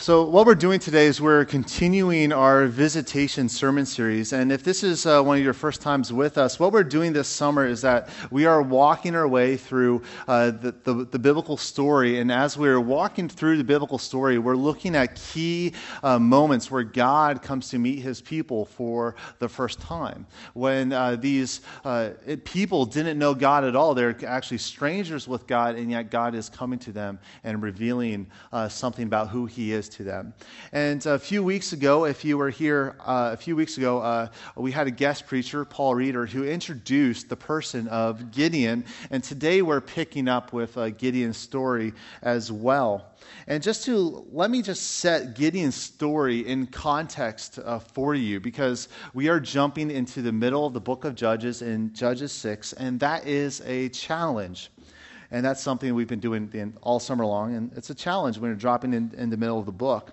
So, what we're doing today is we're continuing our visitation sermon series. And if this is uh, one of your first times with us, what we're doing this summer is that we are walking our way through uh, the, the, the, biblical story. And as we're walking through the biblical story, we're looking at key uh, moments where God comes to meet his people for the first time. When uh, these uh, people didn't know God at all, they're actually strangers with God, and yet God is coming to them and revealing uh, something about who he is to them. And a few weeks ago, if you were here uh, a few weeks ago, uh, we had a guest preacher, Paul Reeder, who introduced the person of Gideon. And today we're picking up with uh, Gideon's story as well. And just to let me just set Gideon's story in context uh, for you, because we are jumping into the middle of the book of Judges in Judges 6, and that is a challenge. And that's something we've been doing all summer long. And it's a challenge when you're dropping in, in the middle of the book.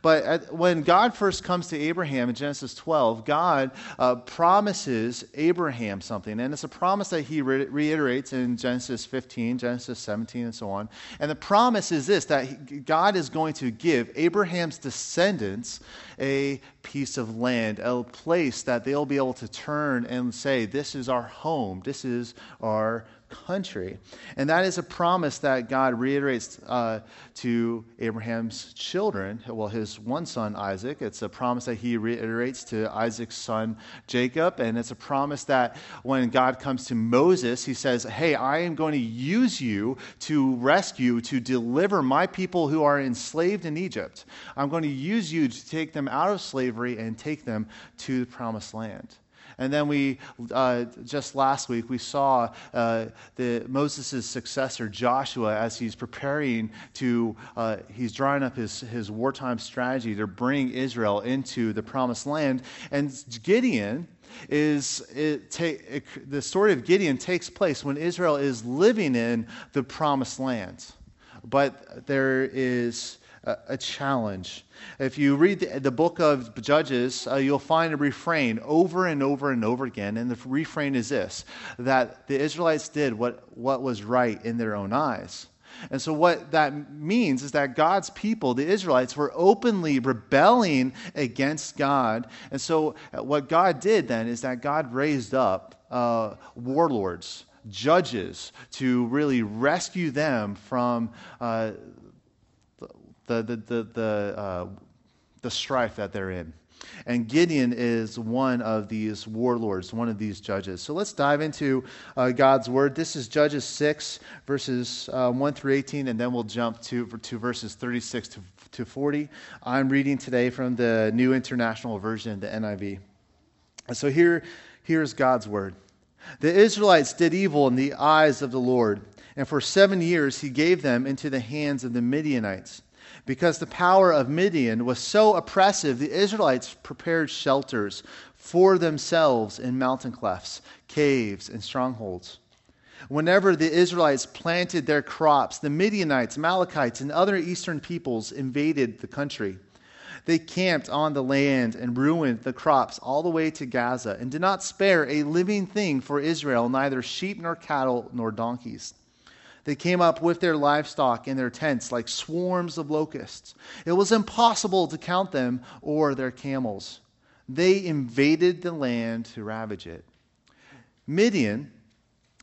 But at, when God first comes to Abraham in Genesis 12, God uh, promises Abraham something. And it's a promise that he re- reiterates in Genesis 15, Genesis 17, and so on. And the promise is this that he, God is going to give Abraham's descendants a piece of land, a place that they'll be able to turn and say, This is our home, this is our country. And that is a promise that God reiterates uh, to Abraham's children, well, his one son, Isaac. It's a promise that he reiterates to Isaac's son, Jacob. And it's a promise that when God comes to Moses, he says, Hey, I am going to use you to rescue, to deliver my people who are enslaved in Egypt. I'm going to use you to take them out of slavery and take them to the promised land. And then we, uh, just last week, we saw uh, the, Moses' successor, Joshua, as he's preparing to, uh, he's drawing up his, his wartime strategy to bring Israel into the promised land. And Gideon, is it ta- it, the story of Gideon takes place when Israel is living in the promised land. But there is a, challenge. If you read the, the book of Judges, uh, you'll find a refrain over and over and over again. And the refrain is this that the Israelites did what, what was right in their own eyes. And so, what that means is that God's people, the Israelites, were openly rebelling against God. And so, uh, what God did then is that God raised up uh, warlords, judges, to really rescue them from uh, the, the, the, the, uh, the strife that they're in. And Gideon is one of these warlords, one of these judges. So let's dive into uh, God's word. This is Judges 6, verses uh, 1 through 18, and then we'll jump to, to verses 36 to, to 40. I'm reading today from the New International Version, the NIV. So here, here's God's word. The Israelites did evil in the eyes of the Lord, and for seven years he gave them into the hands of the Midianites. Because the power of Midian was so oppressive, the Israelites prepared shelters for themselves in mountain clefts, caves, and strongholds. Whenever the Israelites planted their crops, the Midianites, Amalekites, and other eastern peoples invaded the country. They camped on the land and ruined the crops all the way to Gaza and did not spare a living thing for Israel, neither sheep nor cattle nor donkeys. They came up with their livestock in their tents like swarms of locusts. It was impossible to count them or their camels. They invaded the land to ravage it. Midian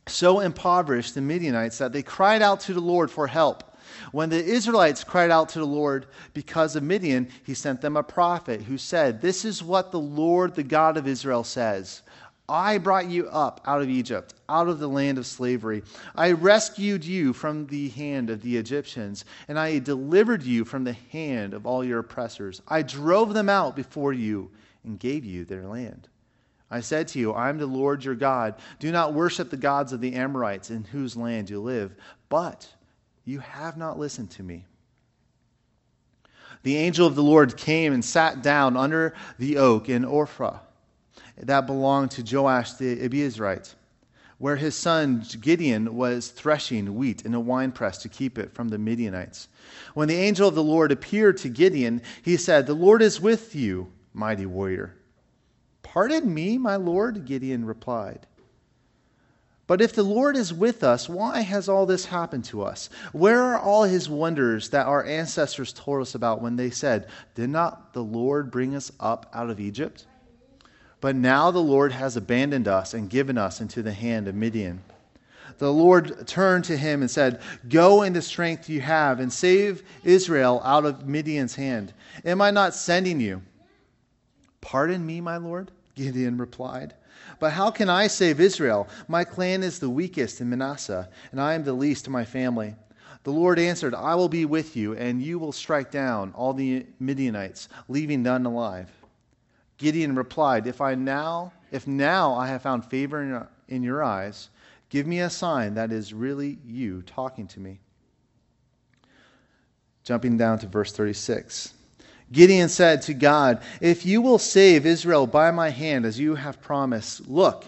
so impoverished the Midianites that they cried out to the Lord for help. When the Israelites cried out to the Lord because of Midian, he sent them a prophet who said, This is what the Lord, the God of Israel, says I brought you up out of Egypt, out of the land of slavery. I rescued you from the hand of the Egyptians, and I delivered you from the hand of all your oppressors. I drove them out before you and gave you their land. I said to you, I am the Lord your God. Do not worship the gods of the Amorites in whose land you live. But you have not listened to me. The angel of the Lord came and sat down under the oak in Ophrah that belonged to Joash the Abiezrite, where his son Gideon was threshing wheat in a winepress to keep it from the Midianites. When the angel of the Lord appeared to Gideon, he said, The Lord is with you, mighty warrior. Pardon me, my Lord, Gideon replied. But if the Lord is with us, why has all this happened to us? Where are all his wonders that our ancestors told us about when they said, Did not the Lord bring us up out of Egypt? But now the Lord has abandoned us and given us into the hand of Midian. The Lord turned to him and said, Go in the strength you have and save Israel out of Midian's hand. Am I not sending you? Pardon me, my Lord, Gideon replied. But how can I save Israel? My clan is the weakest in Manasseh, and I am the least in my family. The Lord answered, I will be with you, and you will strike down all the Midianites, leaving none alive. Gideon replied, If I now, if now I have found favor in in your eyes, give me a sign that is really you talking to me. Jumping down to verse 36. Gideon said to God, If you will save Israel by my hand, as you have promised, look,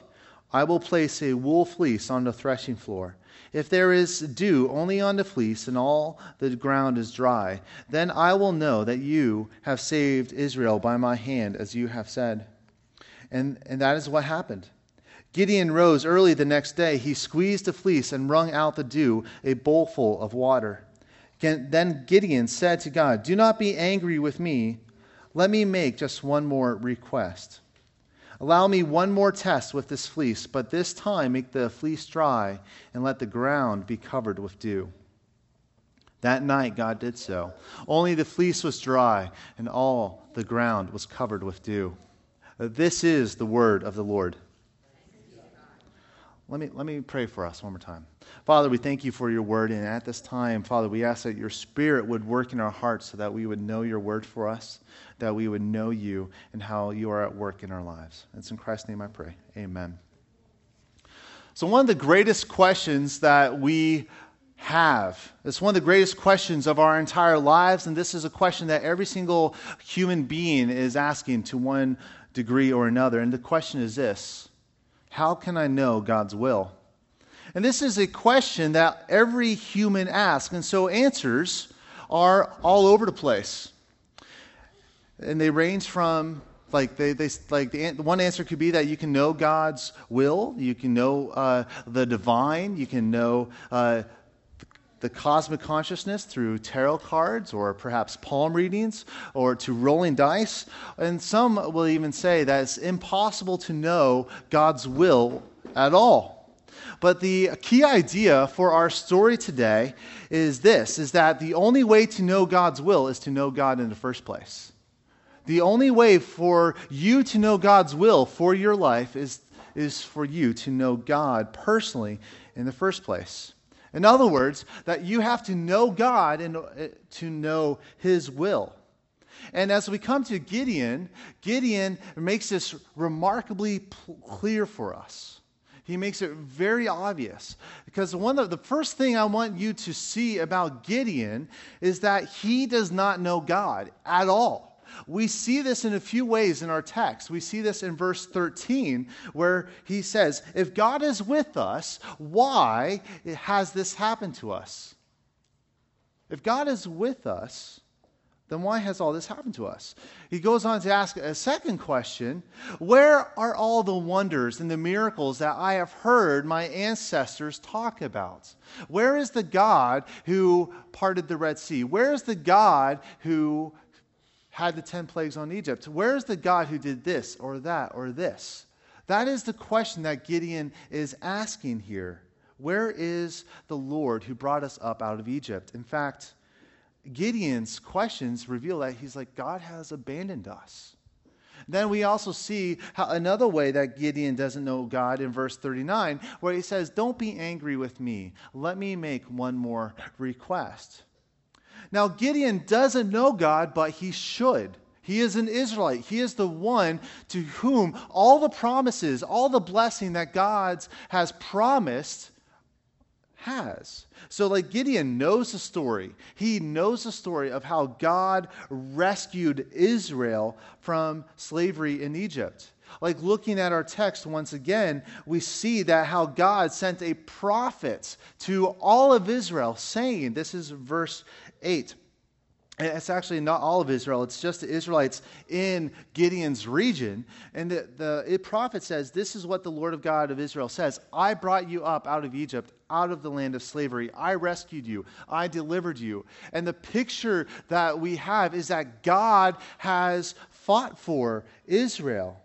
I will place a wool fleece on the threshing floor. If there is dew only on the fleece and all the ground is dry, then I will know that you have saved Israel by my hand, as you have said. And, and that is what happened. Gideon rose early the next day. He squeezed the fleece and wrung out the dew, a bowlful of water. Then Gideon said to God, Do not be angry with me. Let me make just one more request. Allow me one more test with this fleece, but this time make the fleece dry and let the ground be covered with dew. That night, God did so. Only the fleece was dry, and all the ground was covered with dew. This is the word of the Lord. Let me, let me pray for us one more time. Father, we thank you for your word. And at this time, Father, we ask that your spirit would work in our hearts so that we would know your word for us, that we would know you and how you are at work in our lives. It's in Christ's name I pray. Amen. So, one of the greatest questions that we have. It's one of the greatest questions of our entire lives, and this is a question that every single human being is asking to one degree or another. And the question is this How can I know God's will? And this is a question that every human asks. And so answers are all over the place. And they range from like they, they like the one answer could be that you can know God's will, you can know uh, the divine, you can know uh, the cosmic consciousness through tarot cards or perhaps palm readings or to rolling dice. And some will even say that it's impossible to know God's will at all. But the key idea for our story today is this is that the only way to know God's will is to know God in the first place. The only way for you to know God's will for your life is, is for you to know God personally in the first place. In other words, that you have to know God and uh, to know His will. And as we come to Gideon, Gideon makes this remarkably clear for us he makes it very obvious. Because one of the first thing I want you to see about Gideon is that he does not know God at all. We see this in a few ways in our text. We see this in verse 13, where he says, If God is with us, why has this happened to us? If God is with us, then why has all this happened to us? He goes on to ask a second question Where are all the wonders and the miracles that I have heard my ancestors talk about? Where is the God who parted the Red Sea? Where is the God who had the 10 plagues on Egypt? Where is the God who did this or that or this? That is the question that Gideon is asking here. Where is the Lord who brought us up out of Egypt? In fact, Gideon's questions reveal that he's like, God has abandoned us. Then we also see how another way that Gideon doesn't know God in verse 39, where he says, Don't be angry with me. Let me make one more request. Now, Gideon doesn't know God, but he should. He is an Israelite. He is the one to whom all the promises, all the blessing that God has promised has. So, like Gideon knows the story. He knows the story of how God rescued Israel from slavery in Egypt. Like looking at our text once again, we see that how God sent a prophet to all of Israel, saying, This is verse 8. It's actually not all of Israel, it's just the Israelites in Gideon's region. And the, the it prophet says, This is what the Lord of God of Israel says I brought you up out of Egypt, out of the land of slavery. I rescued you, I delivered you. And the picture that we have is that God has fought for Israel.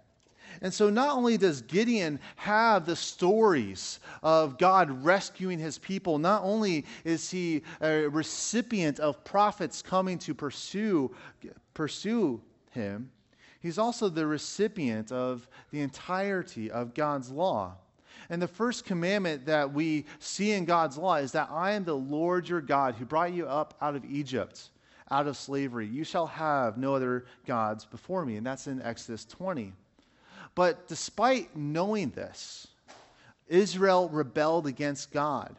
And so, not only does Gideon have the stories of God rescuing his people, not only is he a recipient of prophets coming to pursue, pursue him, he's also the recipient of the entirety of God's law. And the first commandment that we see in God's law is that I am the Lord your God who brought you up out of Egypt, out of slavery. You shall have no other gods before me. And that's in Exodus 20. But despite knowing this, Israel rebelled against God.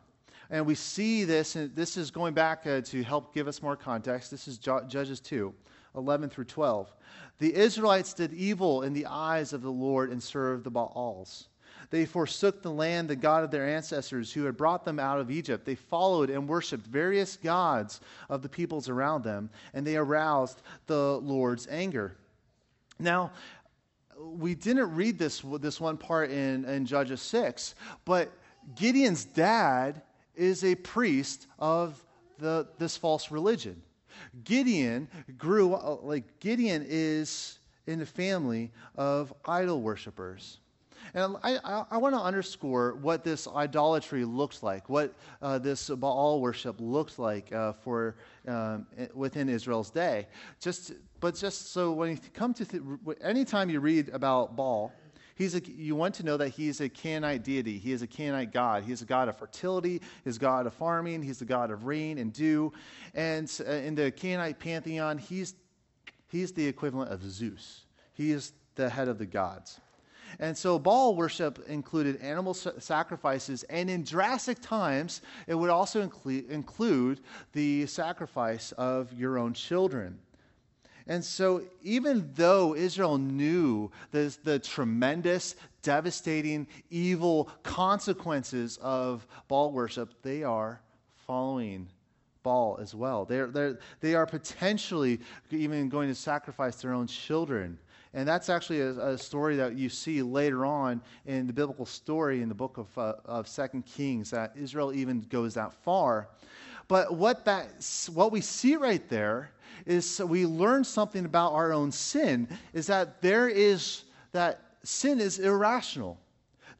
And we see this, and this is going back uh, to help give us more context. This is Judges 2, 11 through 12. The Israelites did evil in the eyes of the Lord and served the Baals. They forsook the land, the God of their ancestors who had brought them out of Egypt. They followed and worshiped various gods of the peoples around them, and they aroused the Lord's anger. Now, we didn't read this, this one part in, in Judges 6, but Gideon's dad is a priest of the, this false religion. Gideon grew like Gideon is in the family of idol worshippers. And I, I, I want to underscore what this idolatry looks like, what uh, this Baal worship looks like uh, for um, within Israel's day. Just, but just so when you come to th- anytime you read about Baal, He's a, you want to know that he's a Canaanite deity. He is a Canaanite god. He's a god of fertility. He's a god of farming. He's the god of rain and dew. And uh, in the Canaanite pantheon, he's, he's the equivalent of Zeus. He is the head of the gods. And so Baal worship included animal sacrifices, and in drastic times, it would also include the sacrifice of your own children. And so, even though Israel knew the, the tremendous, devastating, evil consequences of Baal worship, they are following Baal as well. They're, they're, they are potentially even going to sacrifice their own children and that's actually a, a, story that you see later on in the biblical story in the book of, uh, of 2 Kings, that Israel even goes that far. But what, that, what we see right there is we learn something about our own sin, is that there is, that sin is irrational.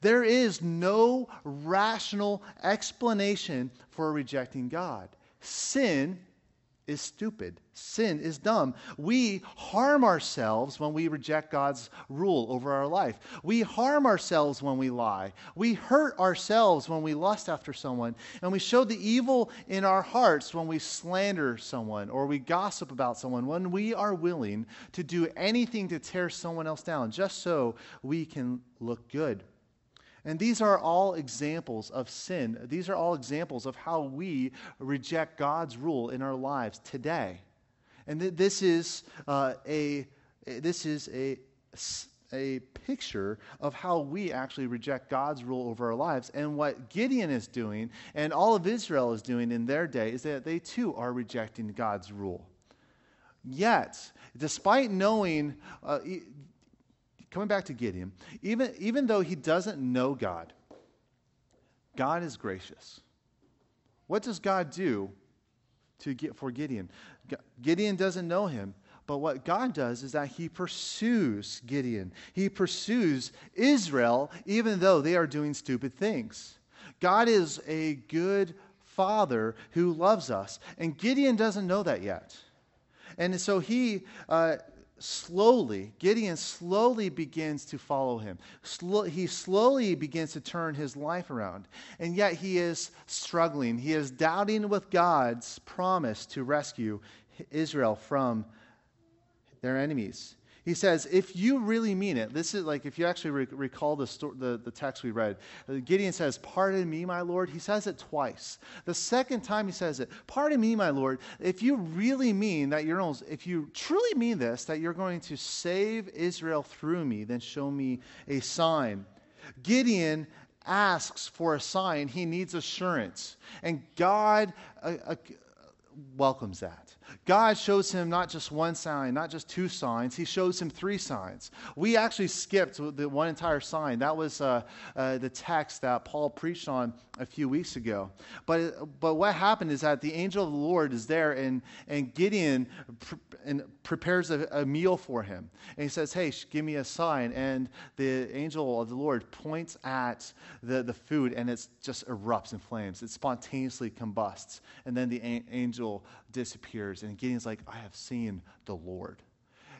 There is no rational explanation for rejecting God. Sin is stupid. Sin is dumb. We harm ourselves when we reject God's rule over our life. We harm ourselves when we lie. We hurt ourselves when we lust after someone. And we show the evil in our hearts when we slander someone or we gossip about someone, when we are willing to do anything to tear someone else down just so we can look good. And these are all examples of sin. These are all examples of how we reject God's rule in our lives today. And th- this is uh, a this is a a picture of how we actually reject God's rule over our lives. And what Gideon is doing and all of Israel is doing in their day is that they too are rejecting God's rule. Yet, despite knowing, uh, coming back to Gideon, even, even though he doesn't know God, God is gracious. What does God do to get for Gideon? Gideon doesn't know him, but what God does is that he pursues Gideon. He pursues Israel even though they are doing stupid things. God is a good father who loves us, and Gideon doesn't know that yet. And so he uh, slowly, Gideon slowly begins to follow him. he slowly begins to turn his life around. And yet he is struggling. He is doubting with God's promise to rescue Israel from their enemies. He says, if you really mean it, this is like if you actually re- recall the, sto- the, the text we read, uh, Gideon says, Pardon me, my Lord. He says it twice. The second time he says it, Pardon me, my Lord. If you really mean that you're, if you truly mean this, that you're going to save Israel through me, then show me a sign. Gideon asks for a sign, he needs assurance. And God uh, uh, welcomes that. God shows him not just one sign, not just two signs, he shows him three signs. We actually skipped the one entire sign. That was uh, uh, the text that Paul preached on a few weeks ago. But, but what happened is that the angel of the Lord is there, and, and Gideon pre- and prepares a, a, meal for him. And he says, Hey, give me a sign. And the angel of the Lord points at the, the food, and it just erupts in flames. It spontaneously combusts. And then the a- angel disappears. And Gideon's like, I have seen the Lord.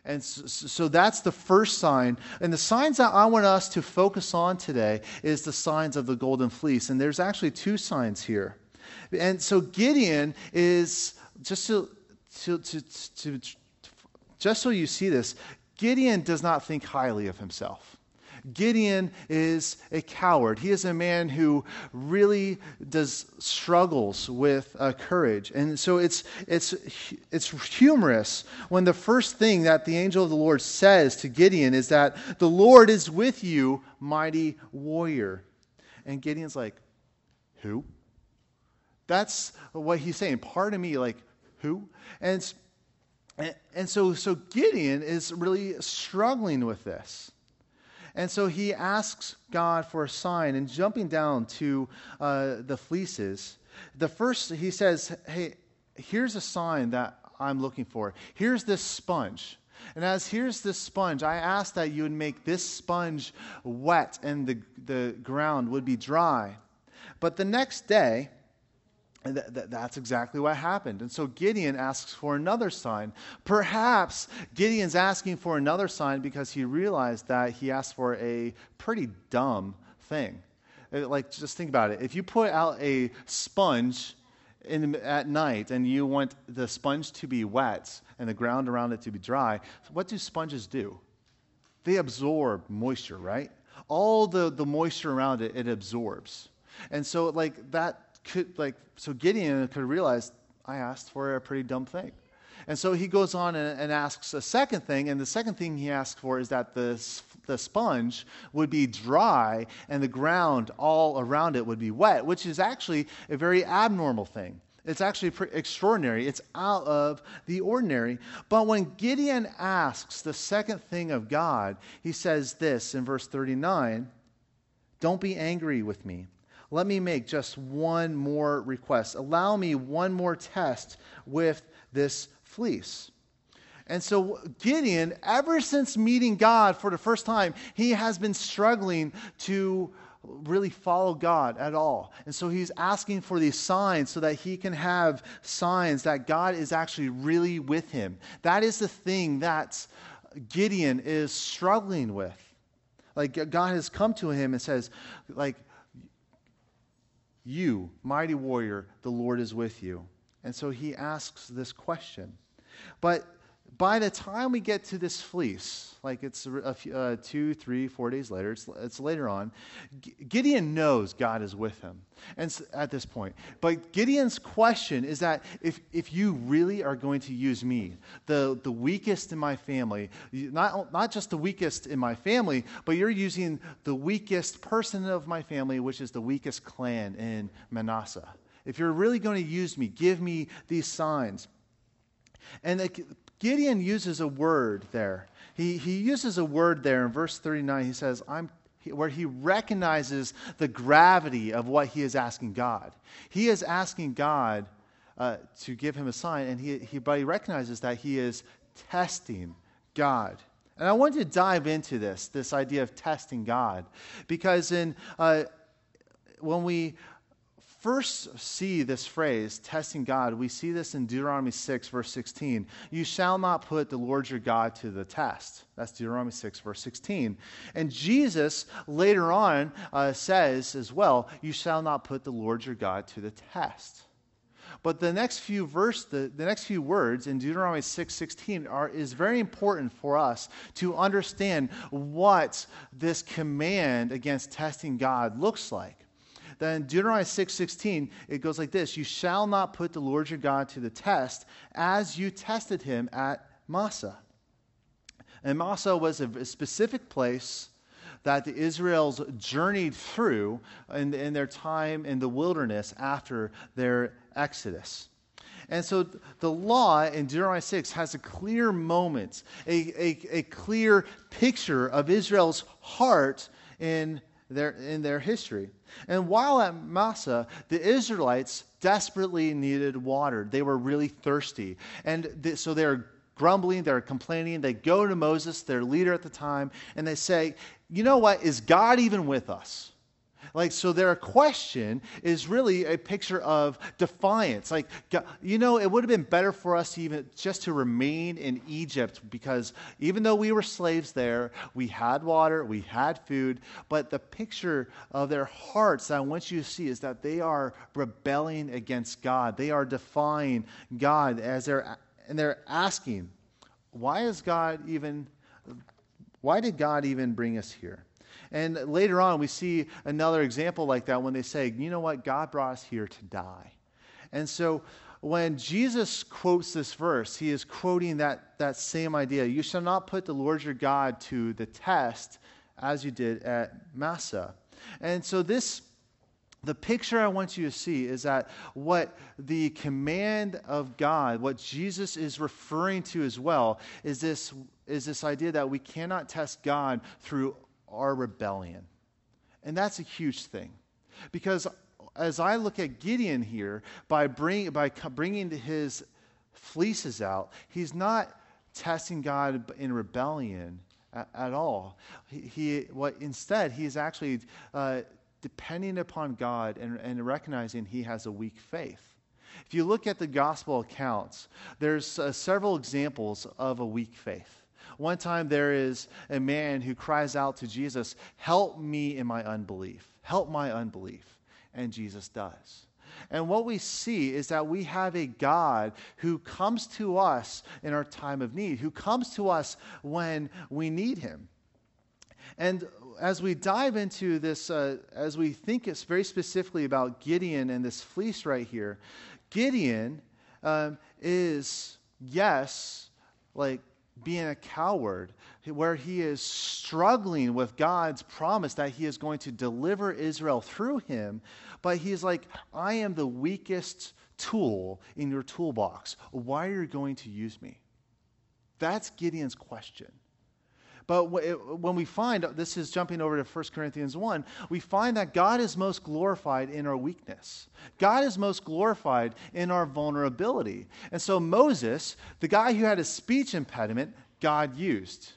And so, so, that's the first sign. And the signs that I want us to focus on today is the signs of the golden fleece. And there's actually two signs here. And so Gideon is, just to, to, to, to just so you see this, Gideon does not think highly of himself. Gideon is a coward. He is a man who really does struggles with uh, courage. And so it's, it's, it's humorous when the first thing that the angel of the Lord says to Gideon is that the Lord is with you, mighty warrior. And Gideon's like, who? That's what he's saying. Pardon me, like, who? And, and so, so Gideon is really struggling with this. And so he asks God for a sign. And jumping down to uh, the fleeces, the first, he says, Hey, here's a sign that I'm looking for. Here's this sponge. And as here's this sponge, I ask that you would make this sponge wet and the, the ground would be dry. But the next day, and th- th- that's exactly what happened. And so Gideon asks for another sign. Perhaps Gideon's asking for another sign because he realized that he asked for a pretty dumb thing. Uh, like, just think about it. If you put out a sponge in, at night and you want the sponge to be wet and the ground around it to be dry, what do sponges do? They absorb moisture, right? All the, the moisture around it, it absorbs. And so, like, that could like so Gideon could realize I asked for a pretty dumb thing. And so he goes on and, and, asks a second thing, and the second thing he asks for is that the, the sponge would be dry and the ground all around it would be wet, which is actually a very abnormal thing. It's actually extraordinary. It's out of the ordinary. But when Gideon asks the second thing of God, he says this in verse 39 Don't be angry with me let me make just one more request. Allow me one more test with this fleece. And so, Gideon, ever since meeting God for the first time, he has been struggling to really follow God at all. And so he's asking for these signs so that he can have signs that God is actually really with him. That is the thing that Gideon is struggling with. Like God has come to him and says, like, you, mighty warrior, the Lord is with you. And so he asks this question. But by the time we get to this fleece, like it's a uh, two, three, four days later, it's, it's later on, Gideon knows God is with him and at this point. But Gideon's question is that if, if you really are going to use me, the, the weakest in my family, not, not just the weakest in my family, but you're using the weakest person of my family, which is the weakest clan in Manasseh. If you're really going to use me, give me these signs. And Gideon uses a word there. He, he uses a word there in verse 39. He says, I'm where he recognizes the gravity of what he is asking God. He is asking God uh, to give him a sign, and he, he, but he recognizes that he is testing God. And I want to dive into this, this idea of testing God, because in, uh, when we first see this phrase, testing God, we see this in Deuteronomy 6, verse 16. You shall not put the Lord your God to the test. That's Deuteronomy 6, verse 16. And Jesus later on uh, says as well, You shall not put the Lord your God to the test. But the next few verse, the, the next few words in Deuteronomy 6, 16 are, is very important for us to understand what this command against testing God looks like. Then Deuteronomy 6:16, it goes like this: You shall not put the Lord your God to the test as you tested him at Massah. And Massah was a specific place that the Israels journeyed through in, in their time in the wilderness after their exodus. And so the law in Deuteronomy 6 has a clear moment, a, a, a clear picture of Israel's heart in their, in their history. And while at Massah, the Israelites desperately needed water. They were really thirsty. And so they're grumbling, they're complaining. They go to Moses, their leader at the time, and they say, You know what? Is God even with us? Like, so their question is really a picture of defiance. Like, you know, it would have been better for us even just to remain in Egypt because even though we were slaves there, we had water, we had food, but the picture of their hearts that I want you to see is that they are rebelling against God. They are defying God as they're, and they're asking, why is God even, why did God even bring us here? And later on, we see another example like that when they say, you know what, God brought us here to die. And so when Jesus quotes this verse, he is quoting that, that same idea. You shall not put the Lord your God to the test as you did at Massah. And so this the picture I want you to see is that what the command of God, what Jesus is referring to as well, is this, is this idea that we cannot test God through our rebellion. And that's a huge thing. Because as I look at Gideon here, by, bring, by bringing his fleeces out, he's not testing God in rebellion at, at all. He, he, what, instead, he's actually uh, depending upon God and, and recognizing he has a weak faith. If you look at the gospel accounts, there's uh, several examples of a weak faith. One time there is a man who cries out to Jesus, Help me in my unbelief. Help my unbelief. And Jesus does. And what we see is that we have a God who comes to us in our time of need, who comes to us when we need him. And as we dive into this, uh, as we think it's very specifically about Gideon and this fleece right here, Gideon um, is, yes, like being a coward, where he is struggling with God's promise that he is going to deliver Israel through him. But he's like, I am the weakest tool in your toolbox. Why are you going to use me? That's Gideon's question. But when we find, this is jumping over to 1 Corinthians 1, we find that God is most glorified in our weakness. God is most glorified in our vulnerability. And so Moses, the guy who had a speech impediment, God used.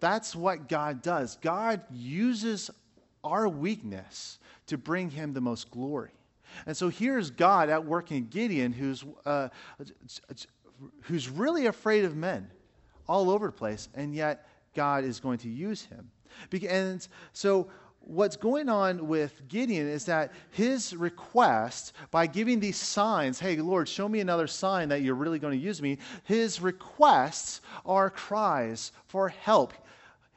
That's what God does. God uses our weakness to bring him the most glory. And so here's God at work in Gideon, who's, uh, who's really afraid of men all over the place, and yet God is going to use him. And so, what's going on with Gideon is that his request, by giving these signs, hey, Lord, show me another sign that you're really going to use me, his requests are cries for help.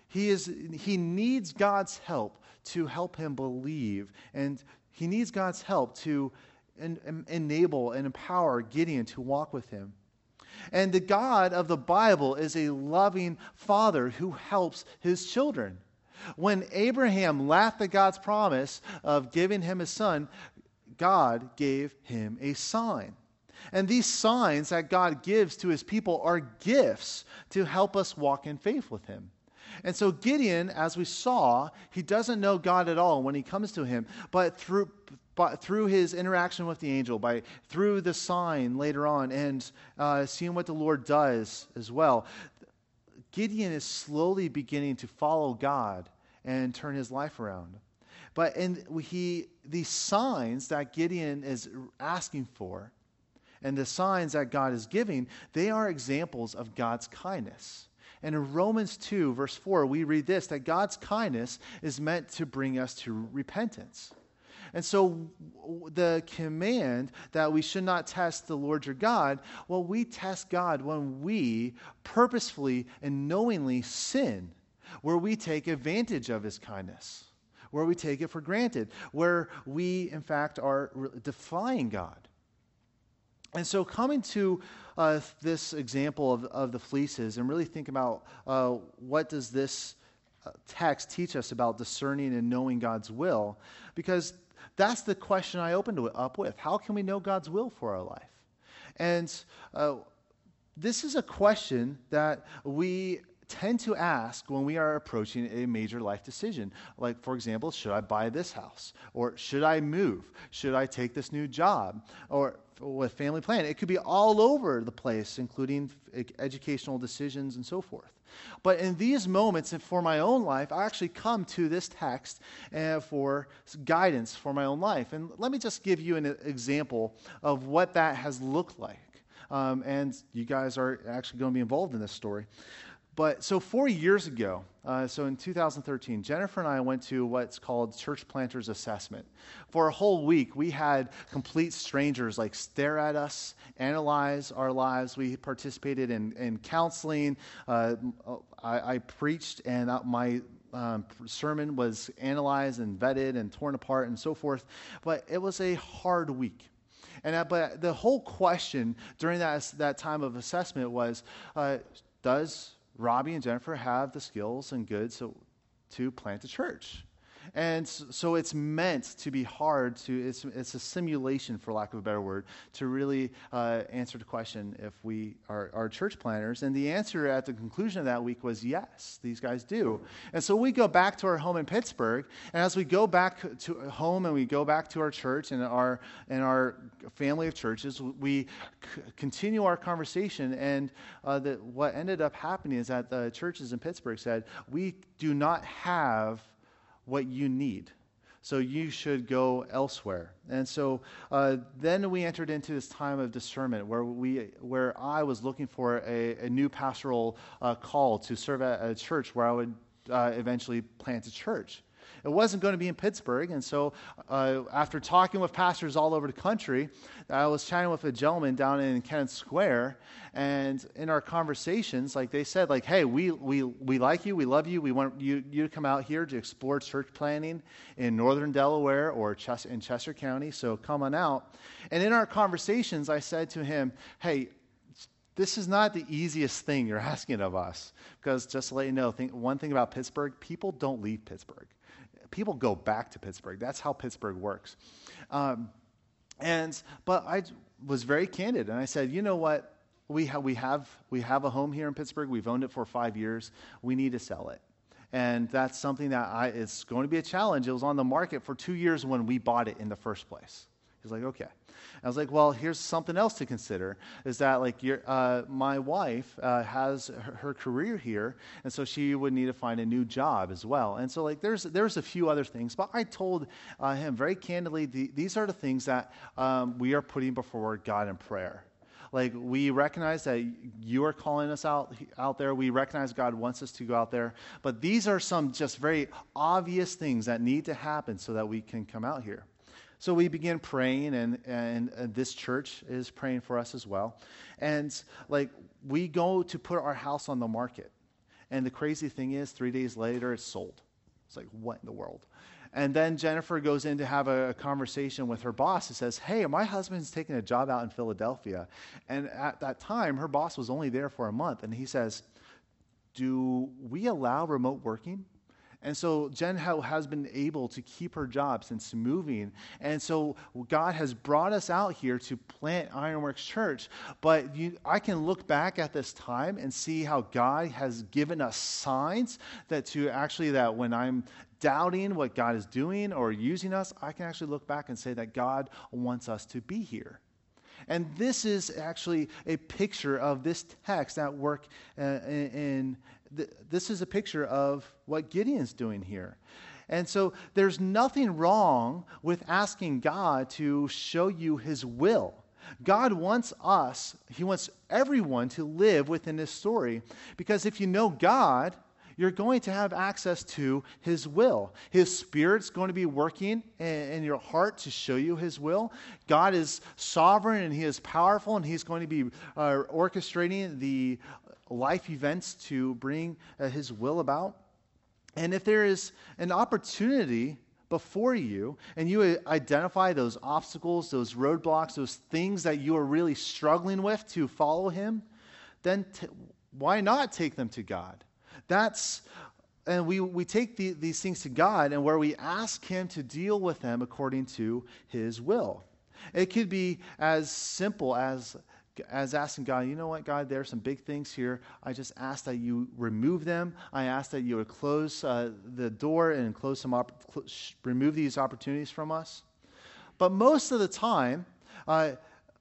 He, is, he needs God's help to help him believe, and he needs God's help to en- enable and empower Gideon to walk with him. And the God of the Bible is a loving father who helps his children. When Abraham laughed at God's promise of giving him a son, God gave him a sign. And these signs that God gives to his people are gifts to help us walk in faith with him. And so Gideon, as we saw, he doesn't know God at all when he comes to him, but through but through his interaction with the angel, by through the sign later on, and uh, seeing what the Lord does as well, Gideon is slowly beginning to follow God and turn his life around. But in he, these signs that Gideon is asking for, and the signs that God is giving, they are examples of God's kindness. And in Romans 2, verse 4, we read this that God's kindness is meant to bring us to repentance. And so the command that we should not test the Lord your God, well, we test God when we purposefully and knowingly sin, where we take advantage of his kindness, where we take it for granted, where we, in fact, are defying God. And so, coming to uh, this example of, of the fleeces and really think about uh, what does this uh, text teach us about discerning and knowing God's will, because that's the question I opened up with. How can we know God's will for our life? And uh, this is a question that we tend to ask when we are approaching a major life decision. Like, for example, should I buy this house? Or should I move? Should I take this new job? Or with family plan, it could be all over the place, including educational decisions and so forth. But in these moments, and for my own life, I actually come to this text uh, for guidance for my own life. And let me just give you an example of what that has looked like. Um, and you guys are actually going to be involved in this story. But so four years ago, uh, so in 2013, Jennifer and I went to what's called Church Planters Assessment. For a whole week, we had complete strangers like stare at us, analyze our lives. We participated in, in counseling. Uh, I, I, preached, and my um, sermon was analyzed and vetted and torn apart and so forth. But it was a hard week. And uh, but the whole question during that that time of assessment was, uh, does Robbie and Jennifer have the skills and goods to, plant a church. And so it's meant to be hard to, it's, it's a simulation, for lack of a better word, to really uh, answer the question if we are, are church planters. And the answer at the conclusion of that week was yes, these guys do. And so we go back to our home in Pittsburgh. And as we go back to home and we go back to our church and our, and our family of churches, we c- continue our conversation. And uh, the, what ended up happening is that the churches in Pittsburgh said, We do not have what you need. So you should go elsewhere. And so uh, then we entered into this time of discernment where, we, where I was looking for a, a new pastoral uh, call to serve at a church where I would uh, eventually plant a church. It wasn't going to be in Pittsburgh. And so, uh, after talking with pastors all over the country, I was chatting with a gentleman down in Kennett Square. And in our conversations, like they said, like, hey, we, we, we like you, we love you, we want you, you to come out here to explore church planting in northern Delaware or Ches- in Chester County. So come on out. And in our conversations, I said to him, hey, this is not the easiest thing you're asking of us. Because just to let you know, think, one thing about Pittsburgh, people don't leave Pittsburgh people go back to Pittsburgh. That's how Pittsburgh works. Um, and but I was very candid, and I said, you know what? We, ha- we, have, we have a home here in Pittsburgh. We've owned it for five years. We need to sell it. And that's something that I, it's going to be a challenge. It was on the market for two years when we bought it in the first place. He's like, okay. I was like, well, here's something else to consider is that, like, uh, my wife uh, has her, her, career here, and so she would need to find a new job as well. And so, like, there's, there's a few other things, but I told uh, him very candidly the, these are the things that um, we are putting before God in prayer. Like, we recognize that you are calling us out, out there. We recognize God wants us to go out there. But these are some just very obvious things that need to happen so that we can come out here. So we begin praying, and, and, and, this church is praying for us as well. And like we go to put our house on the market. And the crazy thing is, three days later, it's sold. It's like, what in the world? And then Jennifer goes in to have a, conversation with her boss and says, Hey, my husband's taking a job out in Philadelphia. And at that time, her boss was only there for a month. And he says, Do we allow remote working? And so Jen has been able to keep her job since moving. And so God has brought us out here to plant Ironworks Church. But you, I can look back at this time and see how God has given us signs that to actually that when I'm doubting what God is doing or using us, I can actually look back and say that God wants us to be here. And this is actually a picture of this text at work uh, in, this is a picture of what Gideon's doing here. And so there's nothing wrong with asking God to show you his will. God wants us, He wants everyone to live within his story. Because if you know God, you're going to have access to His will. His Spirit's going to be working in, your heart to show you His will. God is sovereign and He is powerful, and He's going to be uh, orchestrating the life events to bring uh, His will about. And if there is an opportunity before you and you identify those obstacles, those roadblocks, those things that you are really struggling with to follow Him, then t- why not take them to God? That's, and we, we take the, these things to God and where we ask Him to deal with them according to His will. It could be as simple as as asking God, you know what, God, there are some big things here. I just ask that you remove them. I ask that you would close uh, the door and close some op- cl- remove these opportunities from us. But most of the time, uh,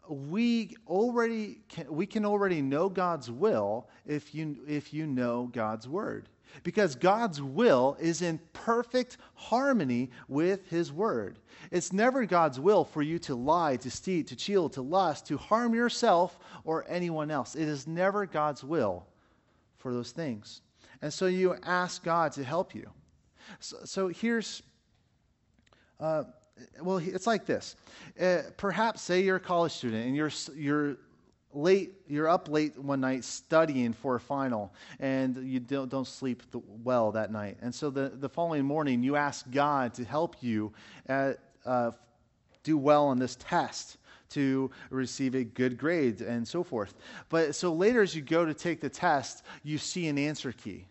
we already can, we can already know God's will if you if you know God's word. Because God's will is in perfect harmony with His Word. It's never God's will for you to lie, to steal, to cheat, to lust, to harm yourself or anyone else. It is never God's will for those things. And so you ask God to help you. So, so here's, uh, well, it's like this. Uh, perhaps, say you're a college student and you're, you're late you're up late one night studying for a final and you don't, don't sleep well that night. And so the, the following morning you ask god to help you at, uh, do well on this test to receive a good grade and so forth. But so later as you go to take the test you see an answer key.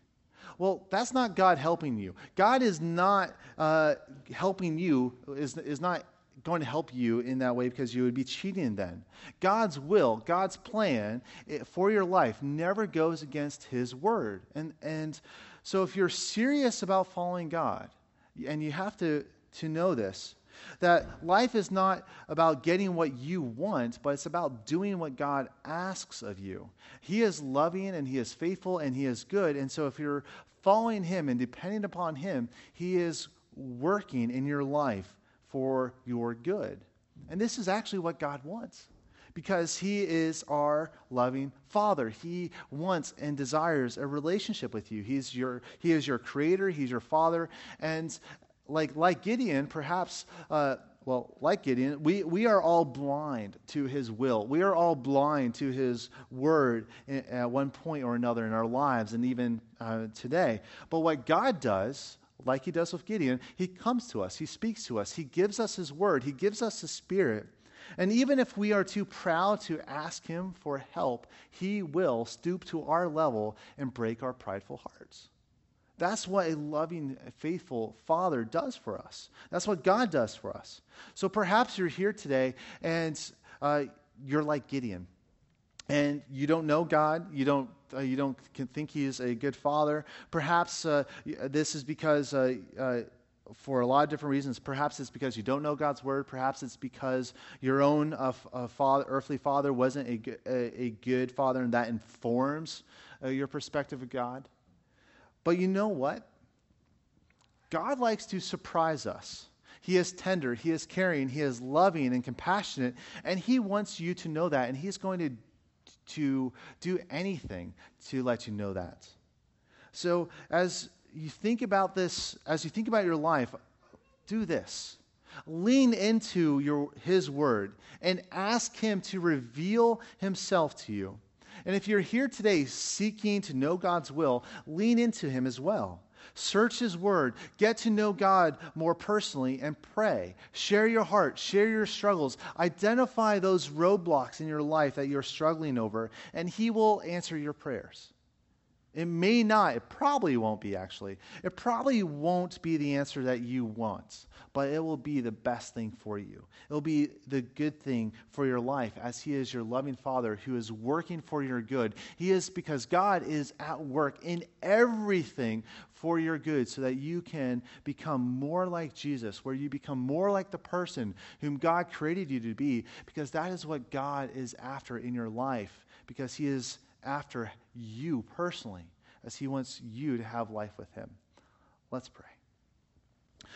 Well, that's not God helping you. God is not uh, helping you, is, is not going to help you in that way because you would be cheating then. God's will, God's plan eh, for your life never goes against His word. And, and so if you're serious about following God, and you have to, to know this, that life is not about getting what you want, but it's about doing what God asks of you. He is loving and He is faithful and He is good. And so if you're following Him and depending upon Him, He is working in your life for your good. And this is actually what God wants because He is our loving Father. He wants and desires a relationship with you. He's your, he is your creator, He's your Father. And like, like Gideon, perhaps. Uh, well, like Gideon, we, we are all blind to his will. We are all blind to his word at one point or another in our lives and even uh, today. But what God does, like he does with Gideon, he comes to us, he speaks to us, he gives us his word, he gives us his spirit. And even if we are too proud to ask him for help, he will stoop to our level and break our prideful hearts. That's what a loving, faithful father does for us. That's what God does for us. So perhaps you're here today and uh, you're like Gideon and you don't know God, you don't, uh, you don't think He is a good father. Perhaps uh, this is because, uh, uh, for a lot of different reasons, perhaps it's because you don't know God's word. Perhaps it's because your own uh, uh, father, earthly father wasn't a, a, good father, and that informs your perspective of God. But you know what? God likes to surprise us. He is tender, He is caring, He is loving and compassionate, and He wants you to know that, and He's going to to do anything to let you know that. So, as you think about this, as you think about your life, do this. Lean into your, His Word and ask Him to reveal Himself to you. And if you're here today seeking to know God's will, lean into Him as well. Search His Word. Get to know God more personally and pray. Share your heart. Share your struggles. Identify those roadblocks in your life that you're struggling over, and He will answer your prayers. It may not, it probably won't be actually. It probably won't be the answer that you want, but it will be the best thing for you. It will be the good thing for your life as He is your loving Father who is working for your good. He is because God is at work in everything for your good so that you can become more like Jesus, where you become more like the person whom God created you to be, because that is what God is after in your life, because He is after you personally, as He wants you to have life with Him. Let's pray.